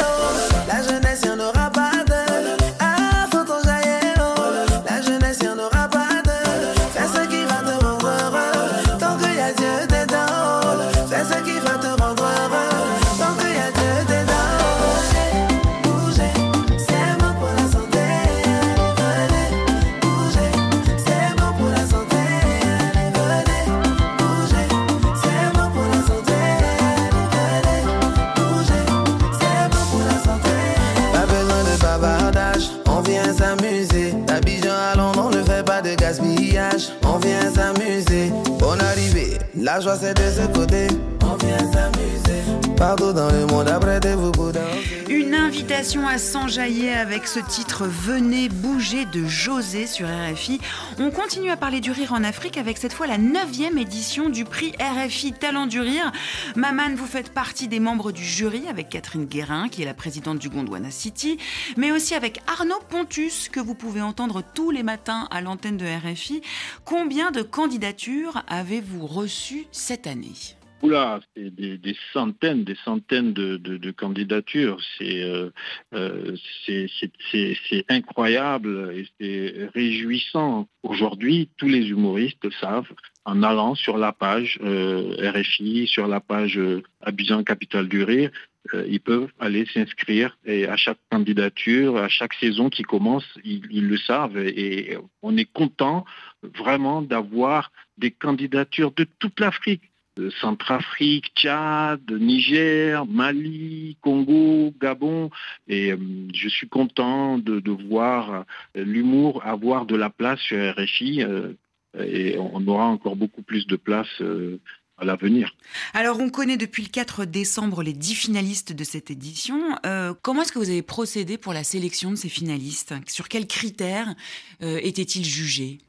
c'est de ce côté. On vient s'amuser. Partout dans le monde, apprêtez-vous pour Une invitation à s'enjailler avec ce titre Venez bouger de José sur RFI. On continue à parler du rire en Afrique avec cette fois la 9 édition du prix RFI Talent du Rire. Maman, vous faites partie des membres du jury avec Catherine Guérin, qui est la présidente du Gondwana City, mais aussi avec Arnaud Pontus, que vous pouvez entendre tous les matins à l'antenne de RFI. Combien de candidatures avez-vous reçues cette année? Oula, c'est des, centaines, des centaines de, candidatures. Euh, euh, c'est incroyable et c'est réjouissant. Aujourd'hui, tous les humoristes savent, en allant sur la page euh, RFI, sur la page Abidjan Capital du Rire, ils peuvent aller s'inscrire et à chaque candidature, à chaque saison qui commence, ils le savent et on est content vraiment d'avoir des candidatures de toute l'Afrique Centrafrique, Tchad, Niger, Mali, Congo, Gabon. Et euh, je suis content de, voir l'humour avoir de la place sur RFI. Euh, et on aura encore beaucoup plus de place euh, à l'avenir. Alors, on connaît depuis le 4 décembre les 10 finalistes de cette édition. comment est-ce que vous avez procédé pour la sélection de ces finalistes? Sur quels critères étaient-ils jugés?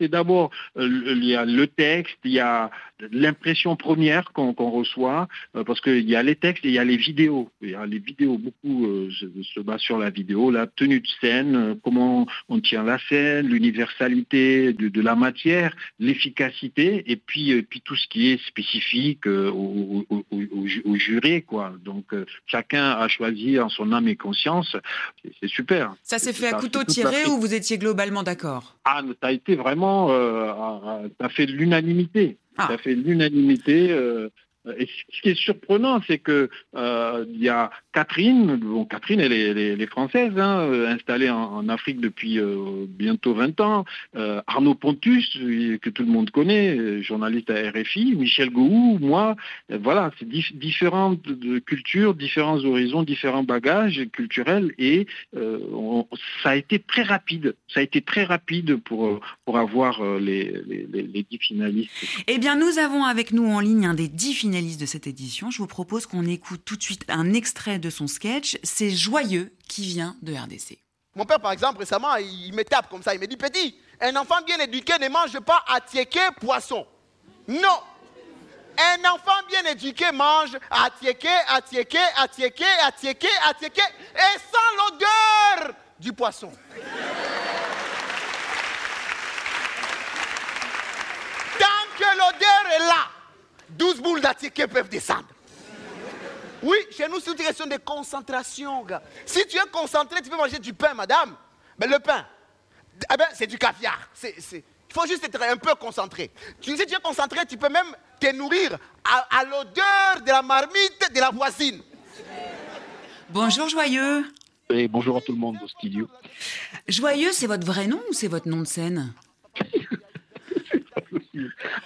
C'est d'abord, il y a le texte, il y a l'impression première qu'on reçoit, euh, parce qu'il y a les textes et il y a les vidéos. Il y a les vidéos, beaucoup euh, se, basent sur la vidéo, la tenue de scène, euh, comment on tient la scène, l'universalité de, la matière, l'efficacité, et puis, puis tout ce qui est spécifique au, au, juré. Quoi. Donc chacun a choisi en son âme et conscience. C'est super. Ça s'est fait à couteau tiré ou vous étiez globalement d'accord? Ah, ça a été vraiment, ça a fait l'unanimité. Ça ah. fait l'unanimité. Euh, ce qui est surprenant, c'est que euh, il y a Catherine, bon Catherine elle est, française, hein, euh, installée en, Afrique depuis bientôt 20 ans, Arnaud Pontus, que tout le monde connaît, journaliste à RFI, Michel Gou, moi, voilà, c'est différentes cultures, différents horizons, différents bagages culturels, et ça a été très rapide, ça a été très rapide pour, pour avoir les, les, les, dix finalistes. Eh bien, nous avons avec nous en ligne un des dix finalistes de cette édition. Je vous propose qu'on écoute tout de suite un extrait de son sketch. C'est Joyeux qui vient de RDC. Mon père, par exemple, récemment, il me tape comme ça. Il me dit Petit, un enfant bien éduqué ne mange pas tiéquer poisson. Non un enfant bien éduqué mange tiéquer, à tiéquer, à tiéquer, et sans l'odeur du poisson. que l'odeur est là, 12 boules d'attiqué peuvent descendre. Oui, chez nous, c'est une question de concentration, gars. Si tu es concentré, tu peux manger du pain, madame. Mais le pain, eh ben, c'est du caviar. Il faut juste être un peu concentré. si tu es concentré, tu peux même te nourrir à, l'odeur de la marmite de la voisine. Bonjour, Joyeux. Et bonjour à tout le monde au studio. Joyeux, c'est votre vrai nom ou c'est votre nom de scène?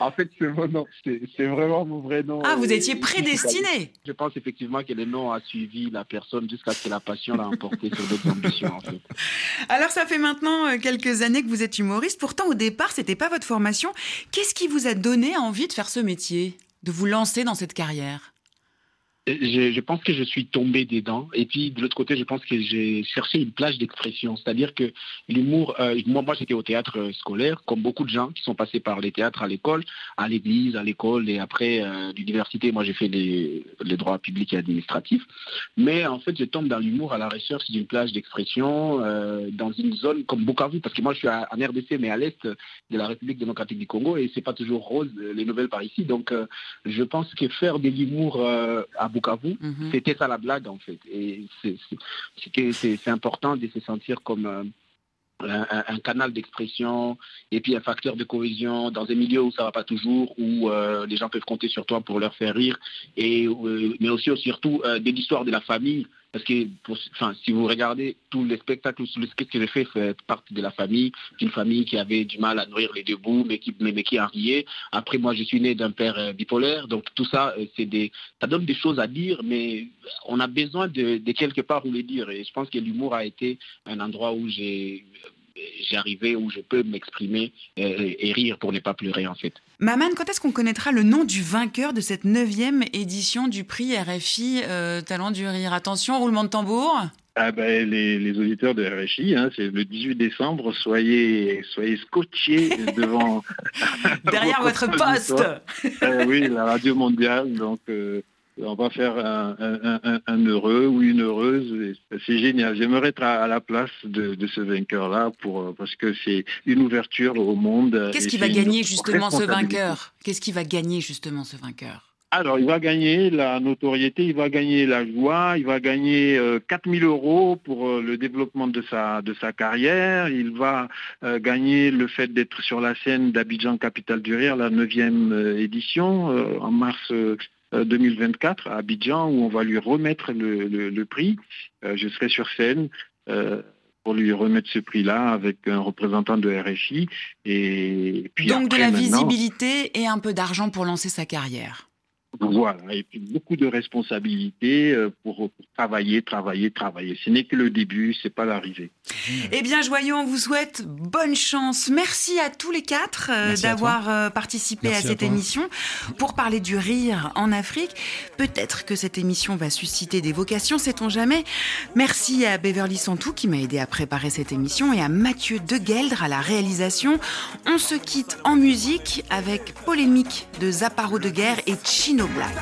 en fait, c'est mon nom. C'est vraiment mon vrai nom. Ah, vous étiez prédestiné Je pense effectivement que le nom a suivi la personne jusqu'à ce que la passion l'a emporté sur d'autres ambitions, en fait. Alors, ça fait maintenant euh, quelques années que vous êtes humoriste. Pourtant, au départ, c'était pas votre formation. Qu'est-ce qui vous a donné envie de faire ce métier, de vous lancer dans cette carrière? Je, pense que je suis tombé dedans. Et puis, de l'autre côté, je pense que j'ai cherché une plage d'expression. C'est-à-dire que l'humour, euh, moi, j'étais au théâtre euh, scolaire, comme beaucoup de gens qui sont passés par les théâtres à l'école, à l'église, à l'école et après euh, l'université. Moi, j'ai fait les, droits publics et administratifs. Mais en fait, je tombe dans l'humour à la recherche d'une plage d'expression dans une zone comme Bukavu, parce que moi, je suis en RDC, mais à l'est de la République démocratique du Congo, et c'est pas toujours rose les nouvelles par ici. Donc, je pense que faire de l'humour Bukavu. Mhm. C'était ça la blague en fait. Et c'est- c'est- c'est que c'est c'est important de se sentir comme euh, un, canal d'expression et puis un facteur de cohésion dans un milieu où ça va pas toujours, où euh, les gens peuvent compter sur toi pour leur faire rire, et euh, mais aussi surtout de l'histoire de la famille. Parce que, enfin, si vous regardez tous les spectacles, les sketchs que j'ai fait fait partie de la famille, d'une famille qui avait du mal à nourrir les deux bouts, mais qui, mais, mais qui riait. Après, moi, je suis né d'un père euh, bipolaire, donc tout ça, euh, des, ça donne des choses à dire, mais on a besoin de, de quelque part où les dire. Et je pense que l'humour a été un endroit où j'ai arrivé, où je peux m'exprimer euh, et rire pour ne pas pleurer, en fait. Maman, quand est-ce qu'on connaîtra le nom du vainqueur de cette neuvième édition du prix RFI euh, Talent du Rire? Attention, roulement de tambour. Ah ben, les, les auditeurs de RFI, hein, c'est le 18 décembre, soyez, soyez scotchés devant... Derrière votre poste. Euh, Oui, la radio mondiale, donc euh, on va faire un, un- un- un heureux ou une heureuse, c'est génial. J'aimerais être à, à la place de, de ce vainqueur-là, pour euh, parce que c'est une ouverture au monde. Qu'est-ce et qui va gagner justement ce vainqueur? Qu'est-ce qui va gagner justement ce vainqueur? Alors, il va gagner la notoriété, il va gagner la joie, il va gagner euh, 4000 euros pour euh, le développement de sa, de sa carrière, il va euh, gagner le fait d'être sur la scène d'Abidjan Capitale du Rire, la 9e euh, édition, euh, en mars euh, euh, 2024 à Abidjan, où on va lui remettre le, le- le prix. Euh, je serai sur scène. euh, pour lui remettre ce prix-là avec un représentant de RFI. Et puis Donc de la visibilité et un peu d'argent pour lancer sa carrière. Voilà, et puis beaucoup de responsabilités euh, pour, pour travailler, travailler, travailler. Ce n'est que le début, c'est pas l'arrivée. Eh bien, Joyeux, on vous souhaite bonne chance. Merci à tous les quatre euh, d'avoir euh, participé Merci à cette émission pour parler du rire en Afrique. Peut-être que cette émission va susciter des vocations, sait-on jamais. Merci à Beverly Santou qui m'a aidé à préparer cette émission et à Mathieu Degueldre à la réalisation. On se quitte en musique avec Polémique de Zaparo de Guerre et Chino no black.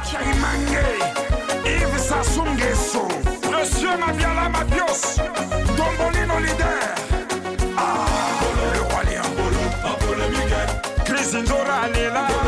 Monsieur Mabiala Mabios, Dombolino leader. Ah, le roi Miguel, Crisindora Anela.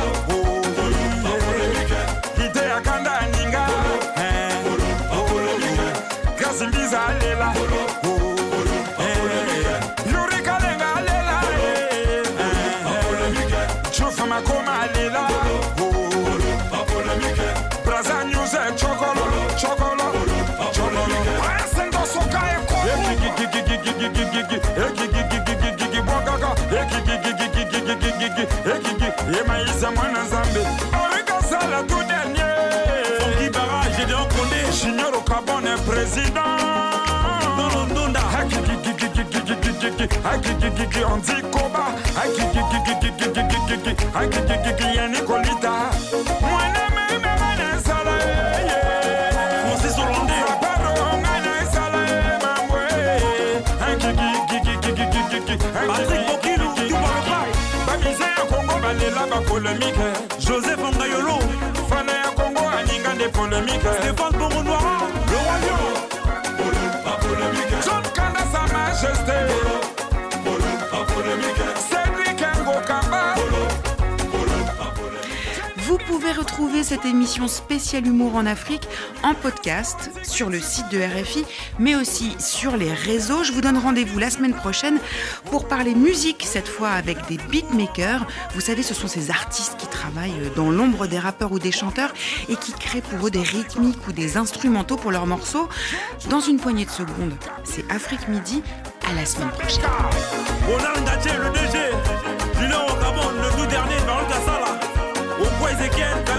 emaisa mwana polémique. Joseph Ngayolo. Fana ya Congo aninga des polémiques. Stéphane Bongo Noir. Le royaume. John Kanda sa majesté. Pouvez retrouver cette émission spéciale humour en Afrique en podcast sur le site de RFI, mais aussi sur les réseaux. Je vous donne rendez-vous la semaine prochaine pour parler musique, cette fois avec des beatmakers. Vous savez, ce sont ces artistes qui travaillent dans l'ombre des rappeurs ou des chanteurs et qui créent pour eux des rythmiques ou des instrumentaux pour leurs morceaux. Dans une poignée de secondes, c'est Afrique Midi. À la semaine prochaine. again.